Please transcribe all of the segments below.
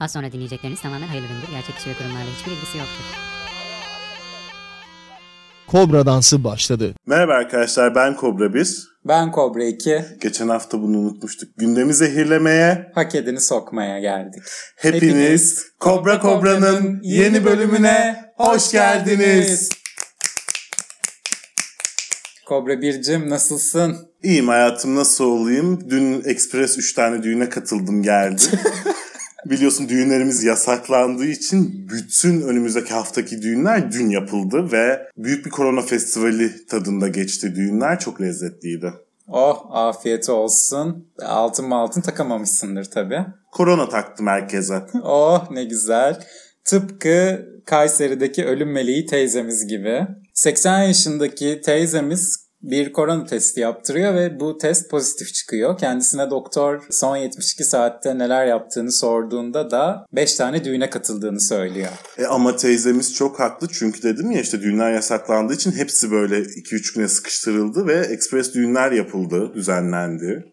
Az sonra dinleyecekleriniz tamamen hayırlı üründür. Gerçek kişi ve kurumlarla hiçbir ilgisi yoktur. Kobra dansı başladı. Merhaba arkadaşlar ben Kobra 1. Ben Kobra 2. Geçen hafta bunu unutmuştuk. Gündemi zehirlemeye Hak edeni sokmaya geldik. hepiniz, Hepiniz Kobra Kobra'nın yeni bölümüne hoş geldiniz. Kobra 1'cim nasılsın? İyiyim hayatım nasıl olayım? Dün Express 3 tane düğüne katıldım geldi. Biliyorsun düğünlerimiz yasaklandığı için bütün önümüzdeki haftaki düğünler dün yapıldı ve büyük bir korona festivali tadında geçti düğünler. Çok lezzetliydi. Oh afiyet olsun. Altın mı altın takamamışsındır tabii. Korona taktım herkese. Oh ne güzel. Tıpkı Kayseri'deki ölüm meleği teyzemiz gibi. 80 yaşındaki teyzemiz bir korona testi yaptırıyor ve bu test pozitif çıkıyor. Kendisine doktor son 72 saatte neler yaptığını sorduğunda da 5 tane düğüne katıldığını söylüyor. E ama teyzemiz çok haklı çünkü dedim ya işte düğünler yasaklandığı için hepsi böyle 2-3 güne sıkıştırıldı ve ekspres düğünler yapıldı, düzenlendi.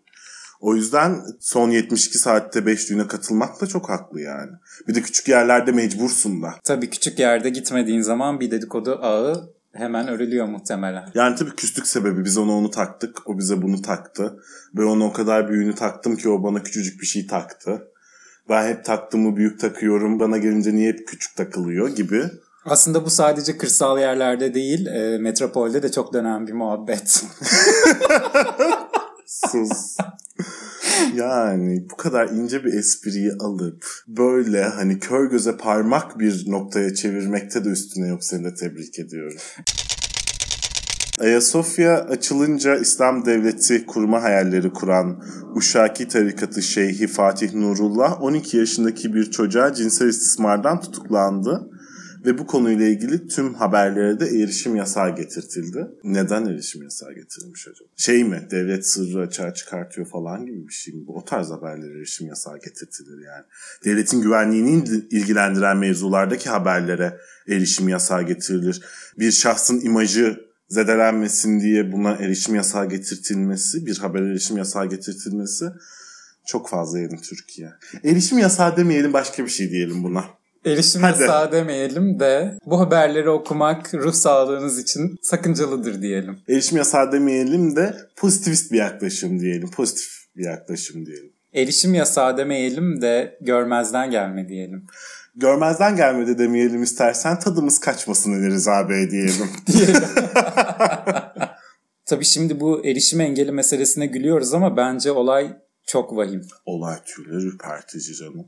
O yüzden son 72 saatte 5 düğüne katılmak da çok haklı yani. Bir de küçük yerlerde mecbursun da. Tabii küçük yerde gitmediğin zaman bir dedikodu ağı hemen örülüyor muhtemelen. Yani tabii küslük sebebi biz ona onu taktık, o bize bunu taktı. Ve ona o kadar büyüğünü taktım ki o bana küçücük bir şey taktı. Ben hep taktığımı büyük takıyorum, bana gelince niye hep küçük takılıyor gibi. Aslında bu sadece kırsal yerlerde değil, e, metropolde de çok dönen bir muhabbet. Sus. Yani bu kadar ince bir espriyi alıp böyle hani kör göze parmak bir noktaya çevirmekte de üstüne yok seni de tebrik ediyorum. Ayasofya açılınca İslam Devleti kurma hayalleri kuran Uşaki Tarikatı Şeyhi Fatih Nurullah 12 yaşındaki bir çocuğa cinsel istismardan tutuklandı ve bu konuyla ilgili tüm haberlere de erişim yasağı getirtildi. Neden erişim yasağı getirilmiş acaba? Şey mi? Devlet sırrı açığa çıkartıyor falan gibi bir şey mi? O tarz haberlere erişim yasağı getirtilir yani. Devletin güvenliğini ilgilendiren mevzulardaki haberlere erişim yasağı getirilir. Bir şahsın imajı zedelenmesin diye buna erişim yasağı getirtilmesi, bir haber erişim yasağı getirtilmesi çok fazla yedim Türkiye. Erişim yasağı demeyelim başka bir şey diyelim buna. Erişim Hadi. yasağı demeyelim de bu haberleri okumak ruh sağlığınız için sakıncalıdır diyelim. Erişim yasağı demeyelim de pozitivist bir yaklaşım diyelim. Pozitif bir yaklaşım diyelim. Erişim yasağı demeyelim de görmezden gelme diyelim. Görmezden gelmedi demeyelim istersen tadımız kaçmasın Rıza Bey diyelim. diyelim. Tabii şimdi bu erişim engeli meselesine gülüyoruz ama bence olay çok vahim. olay tüyleri ürpertici canım.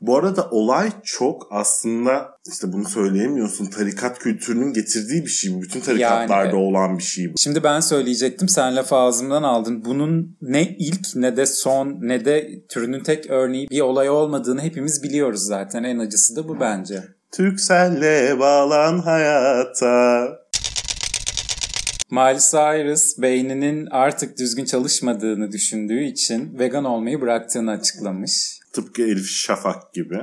Bu arada olay çok aslında işte bunu söyleyemiyorsun. Tarikat kültürünün getirdiği bir şey bu. Bütün tarikatlarda Yani- olan bir şey bu. Şimdi ben söyleyecektim sen lafı ağzımdan aldın. Bunun ne ilk ne de son ne de türünün tek örneği bir olay olmadığını hepimiz biliyoruz zaten. En acısı da bu bence. Türkselle bağlan hayata. Miley Cyrus beyninin artık düzgün çalışmadığını düşündüğü için vegan olmayı bıraktığını açıklamış. Tıpkı Elif Şafak gibi.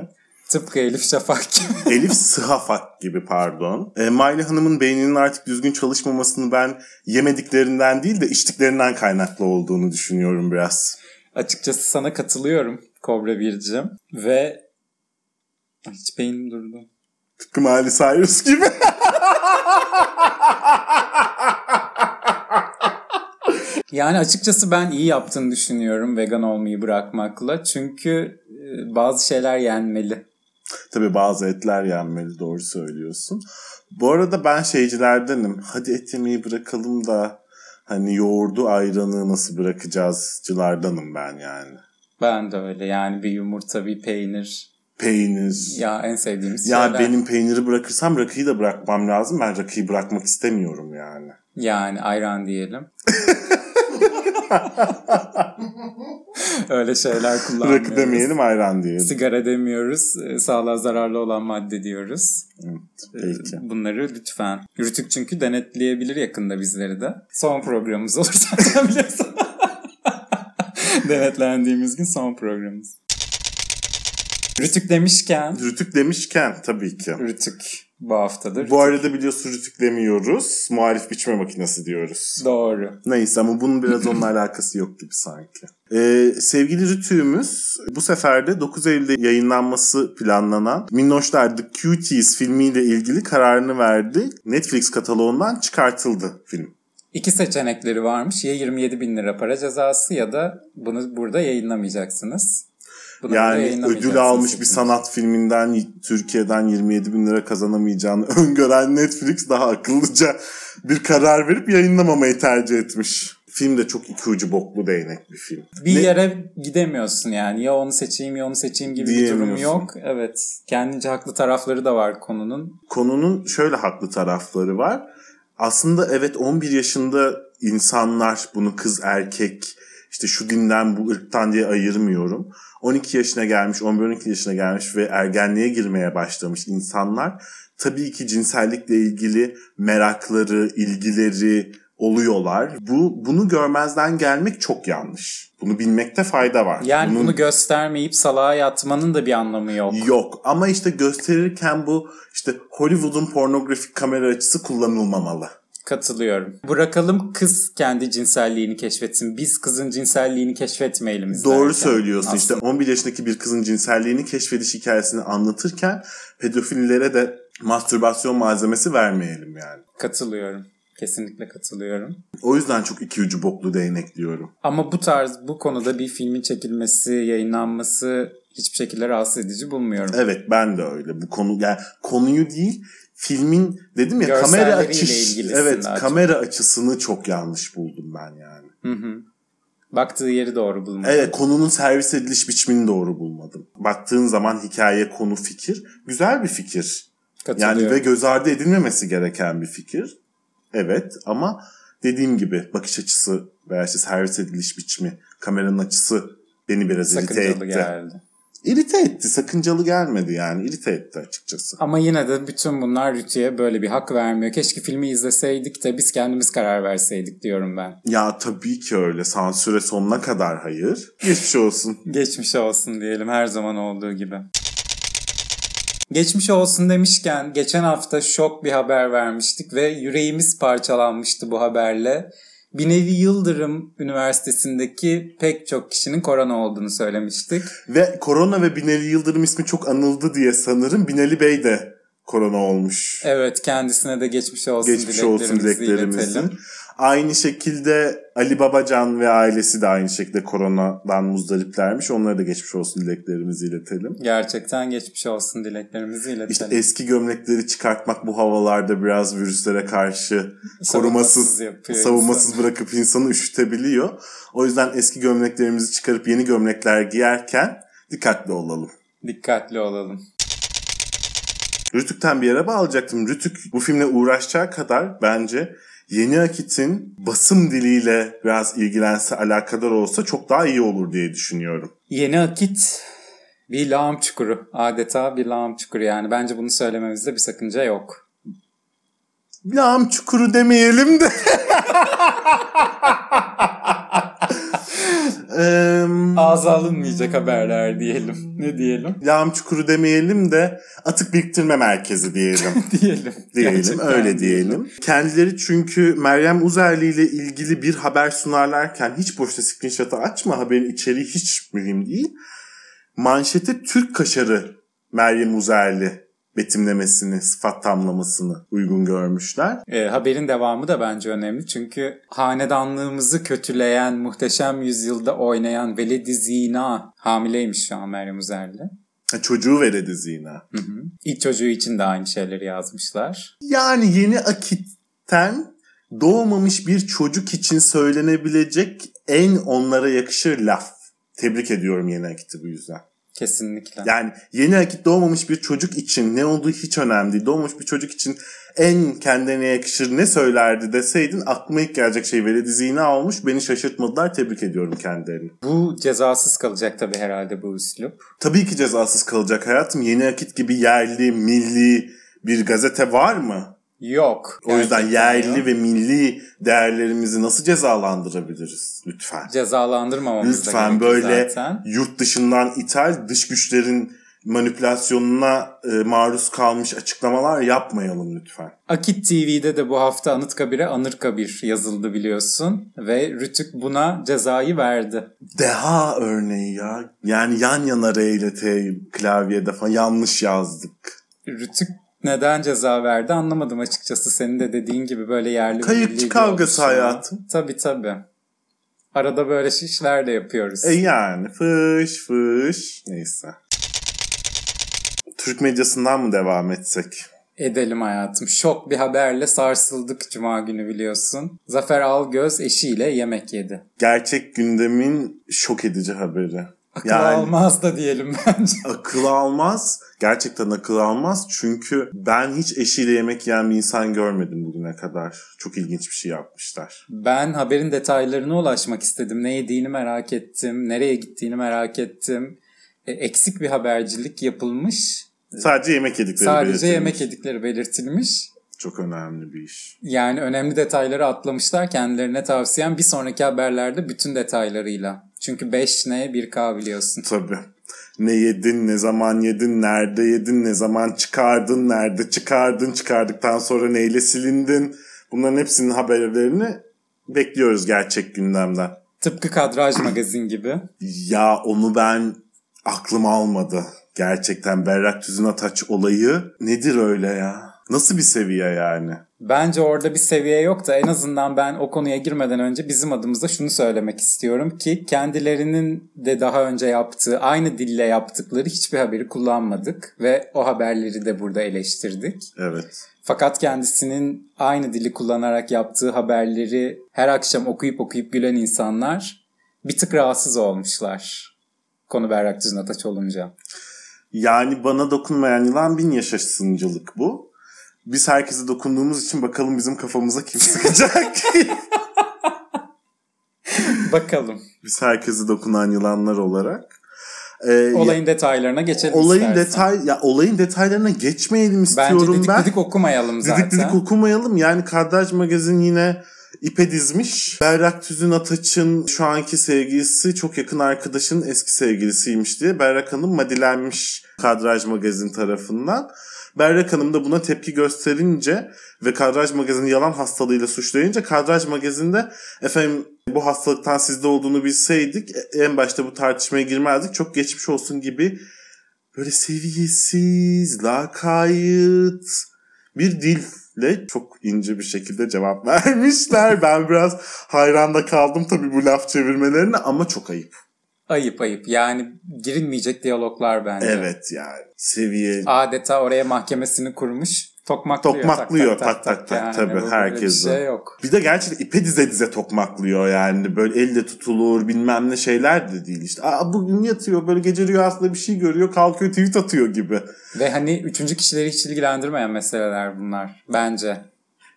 Tıpkı Elif Şafak gibi. Elif Sıhafak gibi pardon. E, Miley Hanım'ın beyninin artık düzgün çalışmamasını ben yemediklerinden değil de içtiklerinden kaynaklı olduğunu düşünüyorum biraz. Açıkçası sana katılıyorum Kobra Bircim. Ve hiç beynim durdu. Tıpkı Miley Cyrus gibi. Yani açıkçası ben iyi yaptığını düşünüyorum vegan olmayı bırakmakla. Çünkü e, bazı şeyler yenmeli. Tabii bazı etler yenmeli doğru söylüyorsun. Bu arada ben şeycilerdenim. Hadi et yemeyi bırakalım da hani yoğurdu ayranı nasıl bırakacağızcılardanım ben yani. Ben de öyle yani bir yumurta bir peynir. Peynir. Ya, Ya en sevdiğimiz şeyler. benim peyniri bırakırsam rakıyı da bırakmam lazım. Ben rakıyı bırakmak istemiyorum yani. Yani ayran diyelim. öyle şeyler kullanmıyoruz. Rakı demeyelim ayran diyelim. Sigara demiyoruz. e, Sağlığa zararlı olan madde diyoruz. Peki. Bunları lütfen. Rütük çünkü denetleyebilir yakında bizleri de. Son programımız olur zaten biliyorsun. Denetlendiğimiz gün son programımız. Rütük demişken Rütük demişken tabii ki. Rütük. bu haftadır. Bu arada biliyorsun rütük demiyoruz. Muhalif biçme makinesi diyoruz. Doğru. Neyse ama bunun biraz onunla alakası yok gibi sanki. Ee, sevgili Rütü'ümüz bu sefer de 9 Eylül'de yayınlanması planlanan Minnoşlar The Cuties filmiyle ilgili kararını verdi. Netflix kataloğundan çıkartıldı film. İki seçenekleri varmış. Ya 27 bin lira para cezası ya da bunu burada yayınlamayacaksınız. Bunu Yani ödül almış bir sanat filminden Türkiye'den 27 bin lira kazanamayacağını öngören Netflix daha akıllıca bir karar verip yayınlamamayı tercih etmiş. Film de çok iki ucu boklu değnek bir film. Bir Ne- yere gidemiyorsun yani. Ya onu seçeyim ya onu seçeyim gibi bir durum yok. Evet. Kendince haklı tarafları da var konunun. konunun şöyle haklı tarafları var. Aslında evet 11 yaşında insanlar bunu kız erkek işte şu dinden bu ırktan diye ayırmıyorum. 12 yaşına gelmiş 11-12 yaşına gelmiş ve ergenliğe girmeye başlamış insanlar tabii ki cinsellikle ilgili merakları, ilgileri oluyorlar. Bu bunu görmezden gelmek çok yanlış. Bunu bilmekte fayda var. Yani Bunun- bunu göstermeyip salağa yatmanın da bir anlamı yok. Yok ama işte gösterirken bu işte Hollywood'un pornografik kamera açısı kullanılmamalı. Katılıyorum. Bırakalım kız kendi cinselliğini keşfetsin. Biz kızın cinselliğini keşfetmeyelim izlerken. Doğru söylüyorsun Aslında. işte 11 yaşındaki bir kızın cinselliğini keşfediş hikayesini anlatırken pedofillere de mastürbasyon malzemesi vermeyelim yani. Katılıyorum. Kesinlikle katılıyorum. O yüzden çok iki ucu boklu değnek diyorum. Ama bu tarz bu konuda bir filmin çekilmesi, yayınlanması hiçbir şekilde rahatsız edici bulmuyorum. Evet ben de öyle. Bu konu yani konuyu değil filmin dedim ya kamera açış evet çok. kamera açısını çok yanlış buldum ben yani. Hı hı. Baktığı yeri doğru bulmak. Evet konunun servis ediliş biçimini doğru bulmadım. Baktığın zaman hikaye, konu, fikir güzel bir fikir. Yani ve göz ardı edilmemesi gereken bir fikir. Evet ama dediğim gibi bakış açısı veya işte servis ediliş biçimi, kameranın açısı beni biraz irite etti. geldi. İrite etti. Sakıncalı gelmedi yani. İrite etti açıkçası. Ama yine de bütün bunlar Rütü'ye böyle bir hak vermiyor. Keşke filmi izleseydik de biz kendimiz karar verseydik diyorum ben. Ya tabii ki öyle. Sansüre sonuna kadar hayır. Geçmiş olsun. Geçmiş olsun diyelim her zaman olduğu gibi. Geçmiş olsun demişken geçen hafta şok bir haber vermiştik ve yüreğimiz parçalanmıştı bu haberle. Binali Yıldırım Üniversitesi'ndeki pek çok kişinin korona olduğunu söylemiştik. Ve korona ve Binali Yıldırım ismi çok anıldı diye sanırım Binali Bey de korona olmuş. Evet kendisine de geçmiş olsun Geçmiş olsun dileklerimizi dileklerimizi. iletelim. Aynı şekilde Ali Babacan ve ailesi de aynı şekilde koronadan muzdariplermiş. Onlara da geçmiş olsun dileklerimizi iletelim. Gerçekten geçmiş olsun dileklerimizi iletelim. İşte eski gömlekleri çıkartmak bu havalarda biraz virüslere karşı Savunmasız korumasız, yapıyor savunmasız bırakıp insanı üşütebiliyor. O yüzden eski gömleklerimizi çıkarıp yeni gömlekler giyerken dikkatli olalım. Dikkatli olalım. Rütük'ten bir yere bağlayacaktım. Rütük bu filmle uğraşacağı kadar bence Yeni Akit'in basım diliyle biraz ilgilense, alakadar olsa çok daha iyi olur diye düşünüyorum. Yeni akit bir lağım çukuru. Adeta bir lağım çukuru yani. Bence bunu söylememizde bir sakınca yok. Lağım çukuru demeyelim de. Eee, Ağza alınmayacak haberler diyelim. Ne diyelim? lağım çukuru demeyelim de atık biriktirme merkezi diyelim. diyelim. diyelim Gerçekten öyle diyelim. Kendileri çünkü Meryem Uzerli ile ilgili bir haber sunarlarken hiç boşta screenshot'ı açma haberin içeriği hiç mühim değil. Manşete Türk kaşarı Meryem Uzerli betimlemesini, sıfat tamlamasını uygun görmüşler. E, haberin devamı da bence önemli. Çünkü hanedanlığımızı kötüleyen, muhteşem yüzyılda oynayan Veledi Zina hamileymiş şu an Meryem Uzerli. Ha, Çocuğu veredi zina. Hı hı. İlk çocuğu için de aynı şeyleri yazmışlar. Yani yeni akitten doğmamış bir çocuk için söylenebilecek en onlara yakışır laf. Tebrik ediyorum yeni akiti bu yüzden. Kesinlikle. Yani yeni akit doğmamış bir çocuk için ne olduğu hiç önemli değil. Doğmamış bir çocuk için en kendine yakışır ne söylerdi deseydin aklıma ilk gelecek şey veledi zina olmuş. Beni şaşırtmadılar. Tebrik ediyorum kendilerini. Bu cezasız kalacak tabii herhalde bu üslup. Tabii ki cezasız kalacak hayatım. Yeni akit gibi yerli, milli bir gazete var mı? Yok. O yüzden yerli yok. ve milli değerlerimizi nasıl cezalandırabiliriz? Lütfen. cezalandırmamamız Lütfen böyle zaten. yurt dışından ithal dış güçlerin manipülasyonuna e, maruz kalmış açıklamalar yapmayalım lütfen. Akit TV'de de bu hafta Anıtkabir'e Anırkabir yazıldı biliyorsun. Ve Rütük buna cezayı verdi. Deha örneği ya. Yani yan yana R ile T klavyede falan yanlış yazdık. Rütük neden ceza verdi anlamadım açıkçası. Senin de dediğin gibi böyle yerli bir kavgası hayatım. Tabii tabii. Arada böyle işler de yapıyoruz. E yani fış fış. Neyse. Türk medyasından mı devam etsek? Edelim hayatım. Şok bir haberle sarsıldık cuma günü biliyorsun. Zafer Algöz eşiyle yemek yedi. Gerçek gündemin şok edici haberi. Akıl Yani- almaz da diyelim bence. Akıl almaz. Gerçekten akıl almaz. Çünkü ben hiç eşiyle yemek yiyen bir insan görmedim bugüne kadar. Çok ilginç bir şey yapmışlar. Ben haberin detaylarına ulaşmak istedim. Ne yediğini merak ettim. Nereye gittiğini merak ettim. E, eksik bir habercilik yapılmış. Sadece yemek yedikleri Sadece belirtilmiş. yemek yedikleri belirtilmiş. Çok önemli bir iş. Yani önemli detayları atlamışlar. Kendilerine tavsiyem bir sonraki haberlerde bütün detaylarıyla. Çünkü 5 ne 1K biliyorsun. Tabii. Ne yedin, ne zaman yedin, nerede yedin, ne zaman çıkardın, nerede çıkardın, çıkardıktan sonra neyle silindin. Bunların hepsinin haberlerini bekliyoruz gerçek gündemden. Tıpkı Kadraj Magazin gibi. Ya onu ben aklım almadı. Gerçekten Berrak Tüzün Ataç olayı nedir öyle ya? Nasıl bir seviye yani? Bence orada bir seviye yok da en azından ben o konuya girmeden önce bizim adımıza şunu söylemek istiyorum ki kendilerinin de daha önce yaptığı aynı dille yaptıkları hiçbir haberi kullanmadık ve o haberleri de burada eleştirdik. Evet. Fakat kendisinin aynı dili kullanarak yaptığı haberleri her akşam okuyup okuyup gülen insanlar bir tık rahatsız olmuşlar. Konu Berrak Düzün Ataç olunca. Yani bana dokunmayan yılan bin yaşasıncılık bu. Biz herkese dokunduğumuz için bakalım bizim kafamıza kim sıkacak? Bakalım. Biz herkese dokunan yılanlar olarak. Ee, Olayın detaylarına geçelim olayın istersen. detay ya olayın detaylarına geçmeyelim Bence istiyorum didik ben. didik okumayalım zaten. Didik didik okumayalım. Yani Kadraj Magazin yine ipe dizmiş. Berrak Tüzün Ataç'ın şu anki sevgilisi çok yakın arkadaşının eski sevgilisiymiş diye Berrak Hanım madilenmiş Kadraj Magazin tarafından. Berrak Hanım da buna tepki gösterince ve Kadraj Magazin'i yalan hastalığıyla suçlayınca Kadraj Magazin'de efendim bu hastalıktan sizde olduğunu bilseydik en başta bu tartışmaya girmezdik çok geçmiş olsun gibi böyle seviyesiz, lakayt bir dille çok ince bir şekilde cevap vermişler. Ben biraz hayranda kaldım tabii bu laf çevirmelerine ama çok ayıp. Ayıp ayıp. Yani girilmeyecek diyaloglar bence. Evet yani seviye Adeta oraya mahkemesini kurmuş. Tokmaklıyor. Tokmaklıyor, tak, tak, tak. Yani Tabii, bu böyle herkesi. Bir şey yok. bir de gerçekten ipe dize dize tokmaklıyor yani. Böyle elle tutulur bilmem ne şeyler de değil işte. Aa bugün yatıyor böyle gece rüyasında bir şey görüyor kalkıyor tweet atıyor gibi. Ve hani üçüncü kişileri hiç ilgilendirmeyen meseleler bunlar. Bence.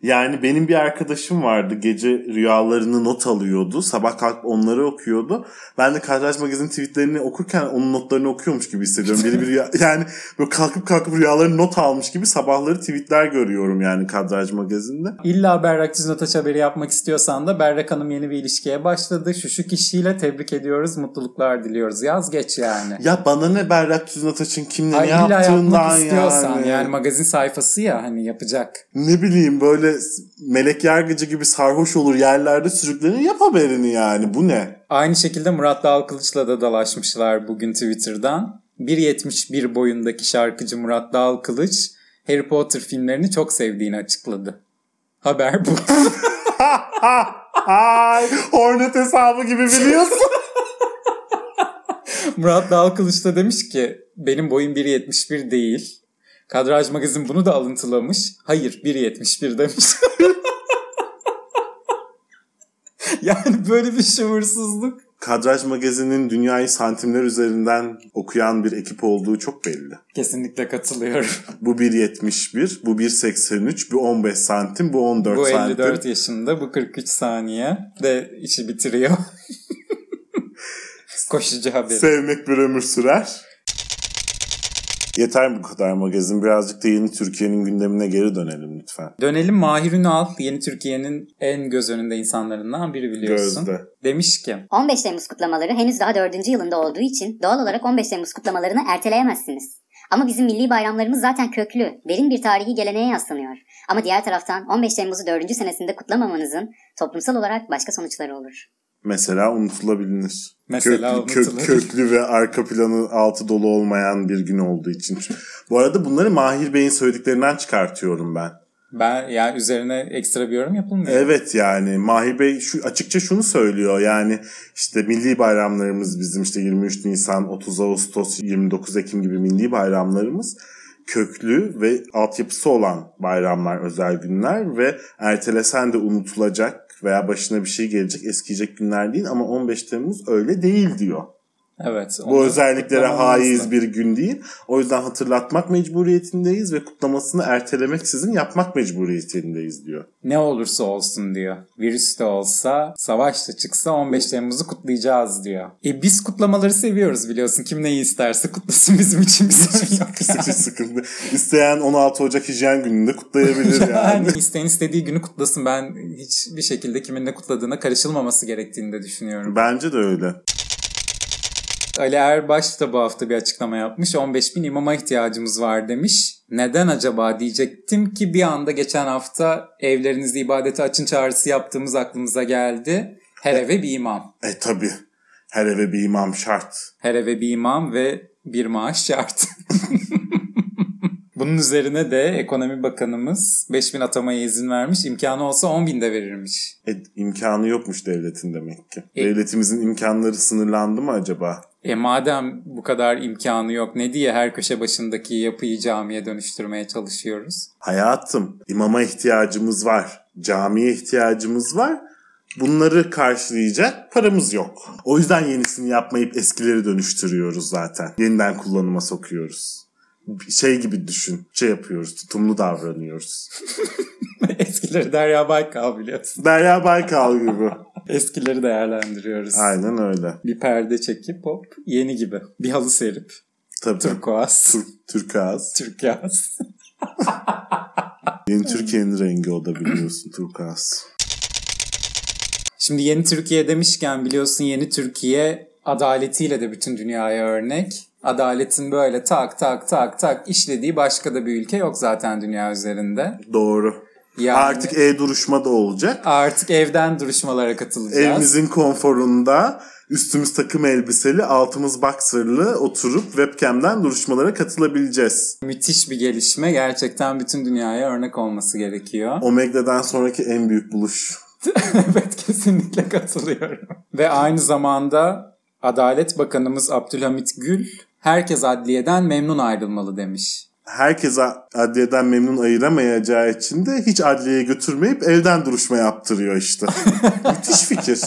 Yani benim bir arkadaşım vardı. Gece rüyalarını not alıyordu. Sabah kalkıp onları okuyordu. Ben de Kadraj Magazin tweetlerini okurken onun notlarını okuyormuş gibi hissediyorum. Biri bir rüya, yani böyle kalkıp kalkıp rüyalarını not almış gibi sabahları tweetler görüyorum yani Kadraj Magazin'de. İlla Berrak Düzün Ataç haberi yapmak istiyorsan da Berrak Hanım yeni bir ilişkiye başladı. Şu şu kişiyle tebrik ediyoruz. Mutluluklar diliyoruz. Yaz geç yani. Ya bana ne Berrak Tüzün Ataç'ın kimle Ay ne yaptığından yapmak istiyorsan yani. yani magazin sayfası ya hani yapacak. Ne bileyim böyle melek yargıcı gibi sarhoş olur yerlerde sürüklenir yap haberini yani. Bu ne? Aynı şekilde Murat Dalkılıç'la da dalaşmışlar bugün Twitter'dan. 1.71 boyundaki şarkıcı Murat Dalkılıç Harry Potter filmlerini çok sevdiğini açıkladı. Haber bu. Ay, Hornet hesabı gibi biliyorsun. Murat Dalkılıç da demiş ki benim boyum 1.71 değil. Kadraj Magazin bunu da alıntılamış. Hayır 1.71 demiş. yani böyle bir şuursuzluk. Kadraj Magazin'in dünyayı santimler üzerinden okuyan bir ekip olduğu çok belli. Kesinlikle katılıyorum. Bu 1.71, bu 1.83, bu 15 santim, bu 14 bu santim. 54 yaşında, bu 43 saniye de işi bitiriyor. Koşucu haberi. Sevmek bir ömür sürer. Yeter bu kadar magazin. Birazcık da yeni Türkiye'nin gündemine geri dönelim lütfen. Dönelim Mahir Ünal, yeni Türkiye'nin en göz önünde insanlarından biri biliyorsun. Gözde. Demiş ki 15 Temmuz kutlamaları henüz daha 4. yılında olduğu için doğal olarak 15 Temmuz kutlamalarını erteleyemezsiniz. Ama bizim milli bayramlarımız zaten köklü, derin bir tarihi geleneğe yaslanıyor. Ama diğer taraftan 15 Temmuz'u 4. senesinde kutlamamanızın toplumsal olarak başka sonuçları olur. Mesela unutulabilir. Mesela köklü, kök- köklü ve arka planı altı dolu olmayan bir gün olduğu için. Bu arada bunları Mahir Bey'in söylediklerinden çıkartıyorum ben. ben yani üzerine ekstra bir yorum yapılmıyor. Evet yani Mahir Bey şu, açıkça şunu söylüyor yani işte milli bayramlarımız bizim işte 23 Nisan, 30 Ağustos, 29 Ekim gibi milli bayramlarımız köklü ve altyapısı olan bayramlar, özel günler ve ertelesen de unutulacak veya başına bir şey gelecek, eskiyecek günler değil ama 15 Temmuz öyle değil diyor. Evet. Bu özelliklere haiz bir gün değil. O yüzden hatırlatmak mecburiyetindeyiz ve kutlamasını ertelemek sizin yapmak mecburiyetindeyiz diyor. Ne olursa olsun diyor. Virüs de olsa, savaş da çıksa 15 Temmuz'u kutlayacağız diyor. E biz kutlamaları seviyoruz biliyorsun. Kim neyi isterse kutlasın bizim için bir sorun yok. Hiç sıkıntı. İsteyen 16 Ocak hijyen gününde kutlayabilir yani. Yani isteyen istediği günü kutlasın. Ben hiçbir şekilde kimin ne kutladığına karışılmaması gerektiğini de düşünüyorum. Bence de öyle. Ali Erbaş da bu hafta bir açıklama yapmış. 15 bin imama ihtiyacımız var demiş. Neden acaba diyecektim ki bir anda geçen hafta evlerinizde ibadete açın çağrısı yaptığımız aklımıza geldi. Her eve bir imam. E tabi. Her eve bir imam şart. Her eve bir imam ve bir maaş şart. Bunun üzerine de ekonomi bakanımız 5000 atamaya izin vermiş. İmkanı olsa 10 bin de verirmiş. E, imkanı yokmuş devletin demek ki. E- Devletimizin imkanları sınırlandı mı acaba? E madem bu kadar imkanı yok ne diye her köşe başındaki yapıyı camiye dönüştürmeye çalışıyoruz? Hayatım, imama ihtiyacımız var. Camiye ihtiyacımız var. Bunları karşılayacak paramız yok. O yüzden yenisini yapmayıp eskileri dönüştürüyoruz zaten. Yeniden kullanıma sokuyoruz. Şey gibi düşün. Şey yapıyoruz. Tutumlu davranıyoruz. Eskileri Derya Baykal biliyorsun. Derya Baykal gibi. Eskileri değerlendiriyoruz. Aynen öyle. Bir perde çekip hop yeni gibi. Bir halı serip. Tabii. Turkuaz. Türk, Türkaz. Türkaz. Yeni Türkiye'nin rengi o da biliyorsun Turkaz. Şimdi yeni Türkiye demişken biliyorsun yeni Türkiye adaletiyle de bütün dünyaya örnek. Adaletin böyle tak tak tak tak işlediği başka da bir ülke yok zaten dünya üzerinde. Doğru. Yani Artık e-duruşma da olacak. artık evden duruşmalara katılacağız. Evimizin konforunda üstümüz takım elbiseli, altımız boxerlı oturup webcam'den duruşmalara katılabileceğiz. Müthiş bir gelişme. Gerçekten bütün dünyaya örnek olması gerekiyor. Omegle'den sonraki en büyük buluş. evet kesinlikle katılıyorum. Ve aynı zamanda Adalet Bakanımız Abdülhamit Gül herkes adliyeden memnun ayrılmalı demiş. Herkes adliyeden memnun ayıramayacağı için de hiç adliyeye götürmeyip evden duruşma yaptırıyor işte. Müthiş fikir.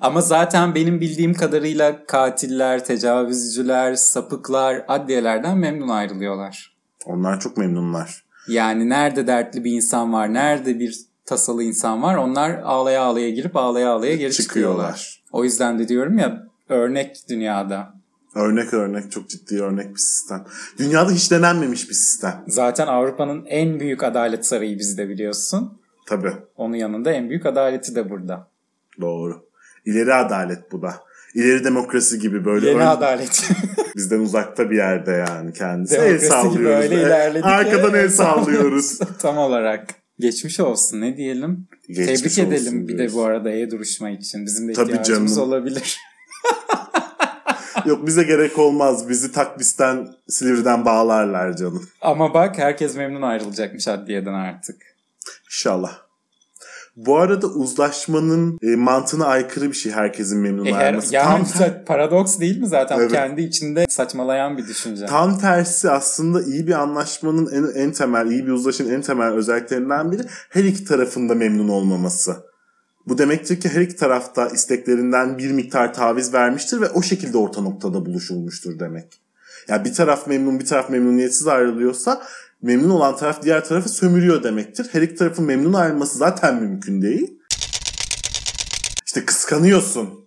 Ama zaten benim bildiğim kadarıyla katiller, tecavüzcüler, sapıklar adliyelerden memnun ayrılıyorlar. Onlar çok memnunlar. Yani nerede dertli bir insan var, nerede bir tasalı insan var onlar ağlaya ağlaya girip ağlaya ağlaya geri çıkıyorlar. Çıkıyorlar. O yüzden de diyorum ya örnek dünyada. Örnek örnek çok ciddi örnek bir sistem. Dünyada hiç denenmemiş bir sistem. Zaten Avrupa'nın en büyük adalet sarayı bizde biliyorsun. Tabii. Onun yanında en büyük adaleti de burada. Doğru. İleri adalet bu da. İleri demokrasi gibi böyle Yeni ön- adalet. bizden uzakta bir yerde yani kendisi. el Demokrasi gibi sallıyoruz. öyle E, ilerledik. Arkadan el sallıyoruz. Tam olarak. Geçmiş olsun ne diyelim. Geçmiş Tebrik edelim bir de diyoruz. bu arada e-duruşma için. Bizim de Tabii ihtiyacımız canım. olabilir. Yok bize gerek olmaz. Bizi takbisten Silivri'den bağlarlar canım. Ama bak herkes memnun ayrılacakmış adliyeden artık. İnşallah. Bu arada uzlaşmanın e, mantığına aykırı bir şey herkesin memnun E ayrılması. yani Tam, paradoks değil mi zaten? Evet. Kendi içinde saçmalayan bir düşünce. tam tersi aslında iyi bir anlaşmanın en, en temel, iyi bir uzlaşının en temel özelliklerinden biri her iki tarafın da memnun olmaması. Bu demektir ki her iki tarafta isteklerinden bir miktar taviz vermiştir ve o şekilde orta noktada buluşulmuştur demek. Yani bir taraf memnun, bir taraf memnuniyetsiz ayrılıyorsa memnun olan taraf diğer tarafı sömürüyor demektir. Her iki tarafın memnun ayrılması zaten mümkün değil. İşte kıskanıyorsun.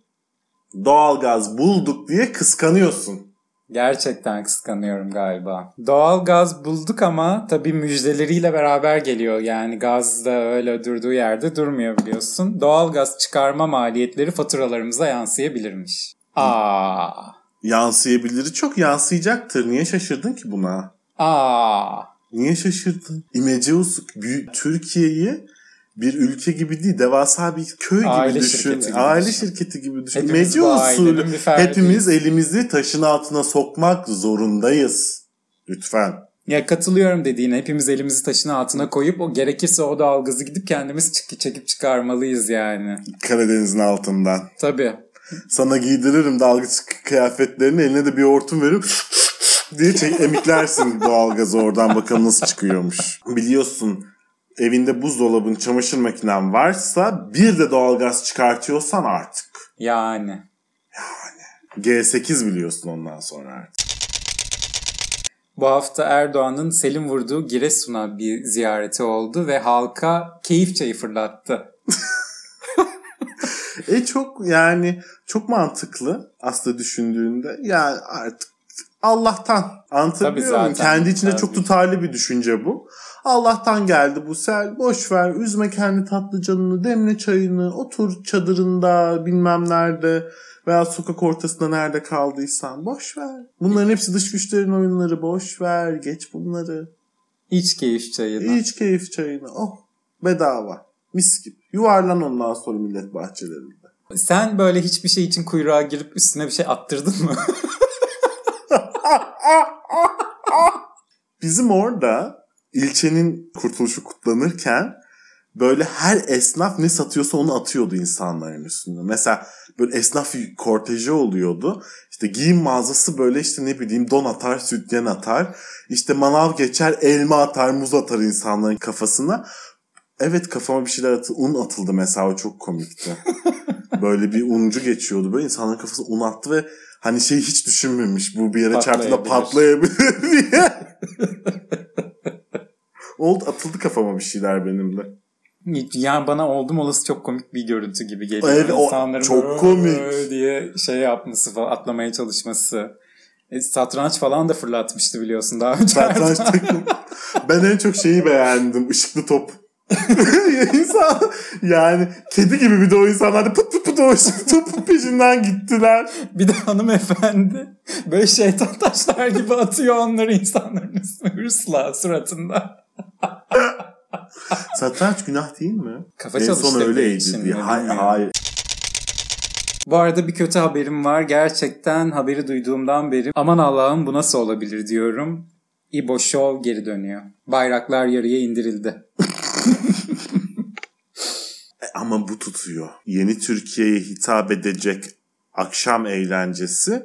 Doğalgaz bulduk diye kıskanıyorsun. Gerçekten kıskanıyorum galiba. Doğal gaz bulduk ama tabii müjdeleriyle beraber geliyor. Yani gaz da öyle durduğu yerde durmuyor biliyorsun. Doğal gaz çıkarma maliyetleri faturalarımıza yansıyabilirmiş. Aa. Yansıyabilir. Çok yansıyacaktır. Niye şaşırdın ki buna? Aa. Niye şaşırdın? İmeceus büyük Türkiye'yi bir ülke gibi değil, devasa bir köy gibi Aile düşün. şirketi gibi aile düşün. şirketi gibi düşün. Hepimiz usulü. Hepimiz elimizi taşın altına sokmak zorundayız. Lütfen. Ya katılıyorum dediğine. Hepimiz elimizi taşın altına koyup o gerekirse o dalgazı gidip kendimiz çık- çekip çıkarmalıyız yani. Karadeniz'in altından. Tabii. Sana giydiririm dalgıç kıyafetlerini eline de bir hortum verip diye çek, emiklersin doğalgazı oradan bakalım nasıl çıkıyormuş. Biliyorsun evinde buzdolabın çamaşır makinen varsa bir de doğalgaz çıkartıyorsan artık. Yani. G8 biliyorsun ondan sonra artık. Bu hafta Erdoğan'ın Selim vurduğu Giresun'a bir ziyareti oldu ve halka keyif çayı fırlattı. E çok yani çok mantıklı aslında düşündüğünde. Yani artık Allah'tan anlatabiliyor muyum? Kendi içinde Tabii. çok tutarlı bir düşünce bu. Allah'tan geldi bu sel. Boş ver. Üzme kendi tatlı canını. Demle çayını. Otur çadırında bilmem nerede veya sokak ortasında nerede kaldıysan. Boş ver. Bunların hepsi dış güçlerin oyunları. Boş ver. Geç bunları. İç keyif çayını. İç keyif çayını. Oh. Bedava. Mis gibi. Yuvarlan ondan sonra millet bahçelerinde. Sen böyle hiçbir şey için kuyruğa girip üstüne bir şey attırdın mı? Bizim orada ilçenin kurtuluşu kutlanırken böyle her esnaf ne satıyorsa onu atıyordu insanların üstüne. Mesela böyle esnaf korteji oluyordu. İşte giyim mağazası böyle işte ne bileyim don atar, sütyen atar. İşte manav geçer, elma atar, muz atar insanların kafasına. Evet kafama bir şeyler atı, un atıldı mesela o çok komikti. böyle bir uncu geçiyordu böyle insanların kafasına un attı ve hani şey hiç düşünmemiş bu bir yere çarptığında patlayabilir diye. Oldu atıldı kafama bir şeyler benim de. Yani bana oldum olası çok komik bir görüntü gibi geliyor. Evet, o İnsanların çok komik. diye şey yapması falan atlamaya çalışması. E, satranç falan da fırlatmıştı biliyorsun daha önce. Satranç takım. Ben en çok şeyi beğendim. Işıklı top. İnsan yani kedi gibi bir de o insanlar da pıt pıt pıt o topun peşinden gittiler. Bir de hanımefendi böyle şeytan taşlar gibi atıyor onları insanların üstüne hırsla suratında. Satranç günah değil mi? Kafa en son öyleydi diye. Hayır, hayır. Bu arada bir kötü haberim var. Gerçekten haberi duyduğumdan beri aman Allah'ım bu nasıl olabilir diyorum. İbo Show geri dönüyor. Bayraklar yarıya indirildi. E, Ama bu tutuyor. Yeni Türkiye'ye hitap edecek akşam eğlencesi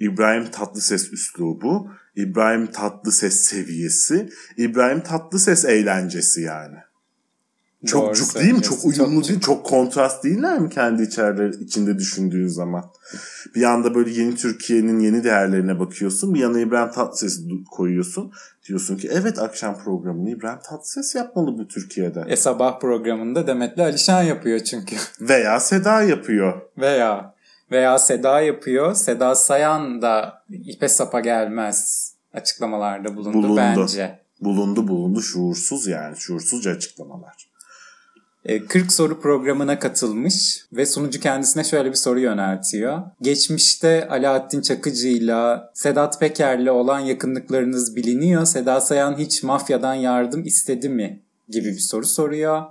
İbrahim Tatlıses üslubu, İbrahim Tatlıses seviyesi, İbrahim Tatlıses eğlencesi yani. Çok Doğru cuk değil mi? Çok uyumlu Çok değil Çok kontrast değiller mi kendi içerileri içinde düşündüğün zaman? Bir yanda böyle yeni Türkiye'nin yeni değerlerine bakıyorsun. Bir yana İbrahim Tatlıses'i du- koyuyorsun. Diyorsun ki evet akşam programını İbrahim Tatlıses yapmalı bu Türkiye'de. E sabah programında Demet'le Alişan yapıyor çünkü. Veya Seda yapıyor. veya veya Seda yapıyor. Seda Sayan da ipe sapa gelmez açıklamalarda bulundu, Bulundu. bence. Bulundu bulundu şuursuz yani şuursuzca açıklamalar. E, 40 soru programına katılmış ve sunucu kendisine şöyle bir soru yöneltiyor. Geçmişte Alaaddin Çakıcı'yla Sedat Peker'le olan yakınlıklarınız biliniyor. Seda Sayan hiç mafyadan yardım istedi mi? gibi bir soru soruyor.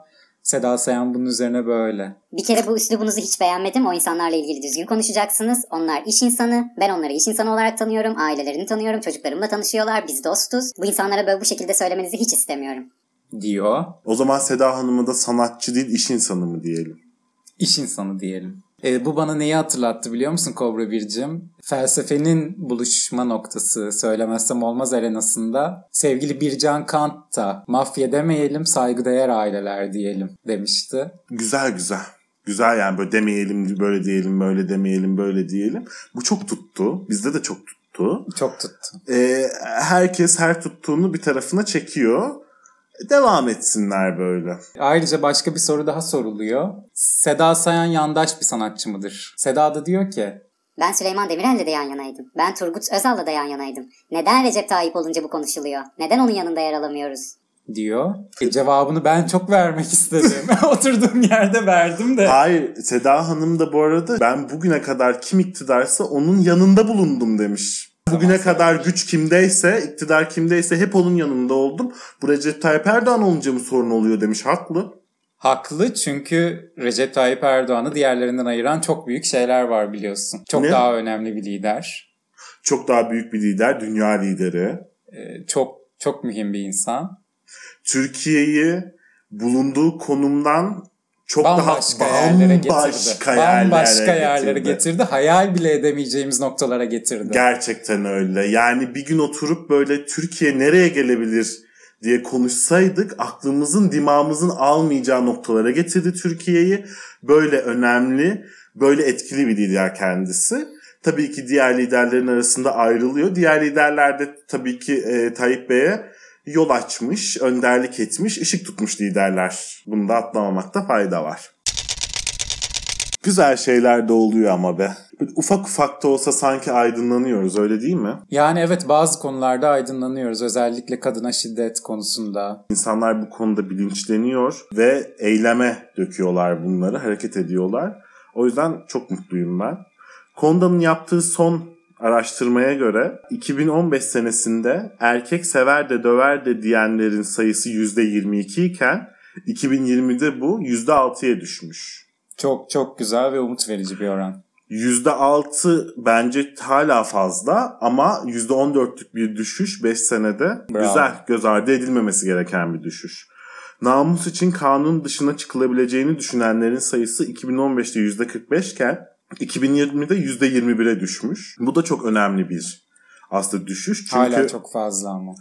Seda Sayan bunun üzerine böyle. Bir kere bu üslubunuzu hiç beğenmedim. O insanlarla ilgili düzgün konuşacaksınız. Onlar iş insanı. Ben onları iş insanı olarak tanıyorum. Ailelerini tanıyorum. Çocuklarımla tanışıyorlar. Biz dostuz. Bu insanlara böyle bu şekilde söylemenizi hiç istemiyorum. diyor. O zaman Seda Hanım'ı da sanatçı değil iş insanı mı diyelim? İş insanı diyelim. E, bu bana neyi hatırlattı biliyor musun Kobra Bircim? Felsefenin buluşma noktası söylemezsem olmaz arenasında sevgili Bircan Kant da mafya demeyelim saygıdeğer aileler diyelim demişti. Güzel güzel. Güzel yani böyle demeyelim böyle diyelim böyle demeyelim böyle diyelim. Bu çok tuttu. Bizde de çok tuttu. Çok tuttu. Ee, herkes her tuttuğunu bir tarafına çekiyor. Devam etsinler böyle. Ayrıca başka bir soru daha soruluyor. Seda Sayan yandaş bir sanatçı mıdır? Seda da diyor ki Ben Süleyman Demirel'le de yan yanaydım. Ben Turgut Özal'la da yan yanaydım. Neden Recep Tayyip olunca bu konuşuluyor? Neden onun yanında yer alamıyoruz? diyor. E, cevabını ben çok vermek istedim. Oturduğum yerde verdim de. Hayır Seda Hanım da bu arada ben bugüne kadar kim iktidarsa onun yanında bulundum demiş. Bugüne kadar güç kimdeyse, iktidar kimdeyse hep onun yanında oldum. Bu Recep Tayyip Erdoğan olunca mı sorun oluyor demiş. Haklı. Haklı çünkü Recep Tayyip Erdoğan'ı diğerlerinden ayıran çok büyük şeyler var biliyorsun. Çok Ne? daha önemli bir lider. Çok daha büyük bir lider, dünya lideri. E, çok çok mühim bir insan. Türkiye'yi bulunduğu konumdan çok Bambaşka daha yerlere getirdi. bambaşka yerlere, Bambaşka yerlere getirdi. getirdi. Hayal bile edemeyeceğimiz noktalara getirdi. Gerçekten öyle. Yani bir gün oturup böyle Türkiye nereye gelebilir diye konuşsaydık aklımızın dimağımızın almayacağı noktalara getirdi Türkiye'yi. Böyle önemli, böyle etkili bir lider kendisi. Tabii ki diğer liderlerin arasında ayrılıyor. Diğer liderler de tabii ki e, Tayyip Bey'e yol açmış, önderlik etmiş, ışık tutmuş liderler. Bunu da atlamamakta fayda var. Güzel şeyler de oluyor ama be. Ufak ufak da olsa sanki aydınlanıyoruz öyle değil mi? Yani evet bazı konularda aydınlanıyoruz. Özellikle kadına şiddet konusunda. İnsanlar bu konuda bilinçleniyor ve eyleme döküyorlar bunları, hareket ediyorlar. O yüzden çok mutluyum ben. Konda'nın yaptığı son araştırmaya göre 2015 senesinde erkek sever de döver de diyenlerin sayısı %22 iken 2020'de bu %6'ya düşmüş. Çok çok güzel ve umut verici bir oran. %6 bence hala fazla ama %14'lük bir düşüş 5 senede. Bravo. Güzel, göz ardı edilmemesi gereken bir düşüş. Namus için kanun dışına çıkılabileceğini düşünenlerin sayısı 2015'te %45 iken 2020'de %21'e düşmüş. Bu da çok önemli bir aslında düşüş. Çünkü Hala çok fazla ama.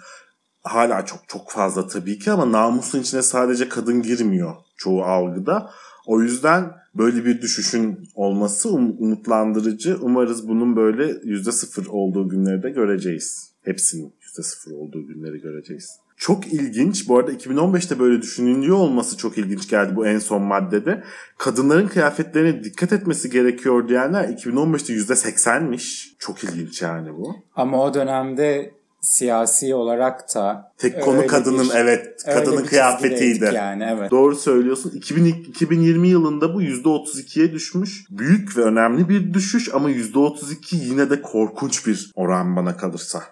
hala çok çok fazla tabii ki ama namusun içine sadece kadın girmiyor çoğu algıda. O yüzden böyle bir düşüşün olması um- umutlandırıcı. Umarız bunun böyle %0 olduğu günleri de göreceğiz. Hepsinin %0 olduğu günleri göreceğiz. Çok ilginç. Bu arada 2015'te böyle düşünülüyor olması çok ilginç geldi bu en son maddede. Kadınların kıyafetlerine dikkat etmesi gerekiyor diyenler 2015'te %80'miş. Çok ilginç yani bu. Ama o dönemde siyasi olarak da Tek konu kadının bir- evet kadının kıyafetiydi. Yani evet. Doğru söylüyorsun. 2000, 2020 yılında bu %32'ye düşmüş. Büyük ve önemli bir düşüş ama %32 yine de korkunç bir oran bana kalırsa.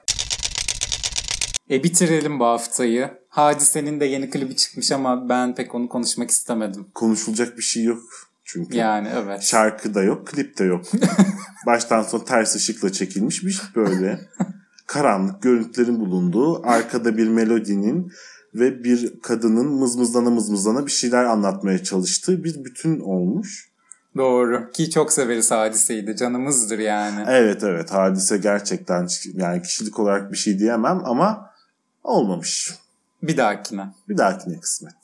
E bitirelim bu haftayı. Hadise'nin de yeni klibi çıkmış ama ben pek onu konuşmak istemedim. Konuşulacak bir şey yok çünkü. Yani evet. Şarkı da yok, klip de yok. Baştan sona ters ışıkla çekilmiş bir şey böyle. Karanlık görüntülerin bulunduğu, arkada bir melodinin ve bir kadının mızmızlana mızmızlana bir şeyler anlatmaya çalıştığı bir bütün olmuş. Doğru. Ki çok severiz Hadise'yi de. Canımızdır yani. Evet evet hadise gerçekten yani kişilik olarak bir şey diyemem ama olmamış. Bir dahakine. Bir dahakine kısmet.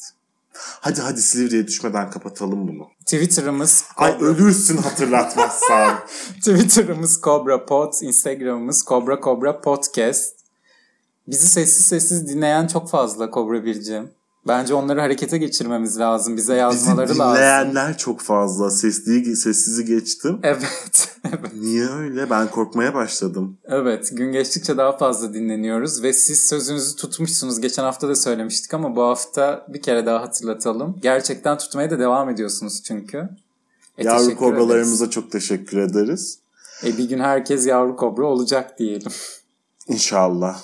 Hadi hadi Silivri'ye düşmeden kapatalım bunu. Twitter'ımız Ay ölürsün hatırlatmazsan. Twitter'ımız Cobra Pod, Instagram'ımız Cobra Cobra Podcast. Bizi sessiz sessiz dinleyen çok fazla Cobra Bircim. Bence onları harekete geçirmemiz lazım. Bize Bizi yazmaları lazım. dinleyenler çok fazla. Sesliyi, sessizi geçtim. Evet. evet. Niye öyle? Ben korkmaya başladım. Evet. Gün geçtikçe daha fazla dinleniyoruz ve siz sözünüzü tutmuşsunuz. Geçen hafta da söylemiştik ama bu hafta bir kere daha hatırlatalım. Gerçekten tutmaya da devam ediyorsunuz çünkü. E, Yavru kobralarımıza çok teşekkür ederiz. ederiz. E, bir gün herkes yavru kobra olacak diyelim. İnşallah.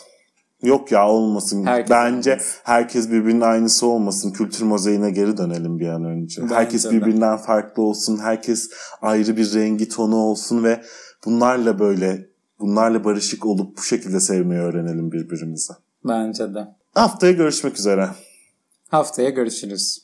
Yok ya olmasın. Herkes Bence olmasın. herkes birbirinin aynısı olmasın. Kültür mozaiğine geri dönelim bir an önce. Bence herkes de. birbirinden farklı olsun. Herkes ayrı bir rengi tonu olsun ve bunlarla böyle bunlarla barışık olup bu şekilde sevmeyi öğrenelim birbirimize. Bence de. Haftaya görüşmek üzere. Haftaya görüşürüz.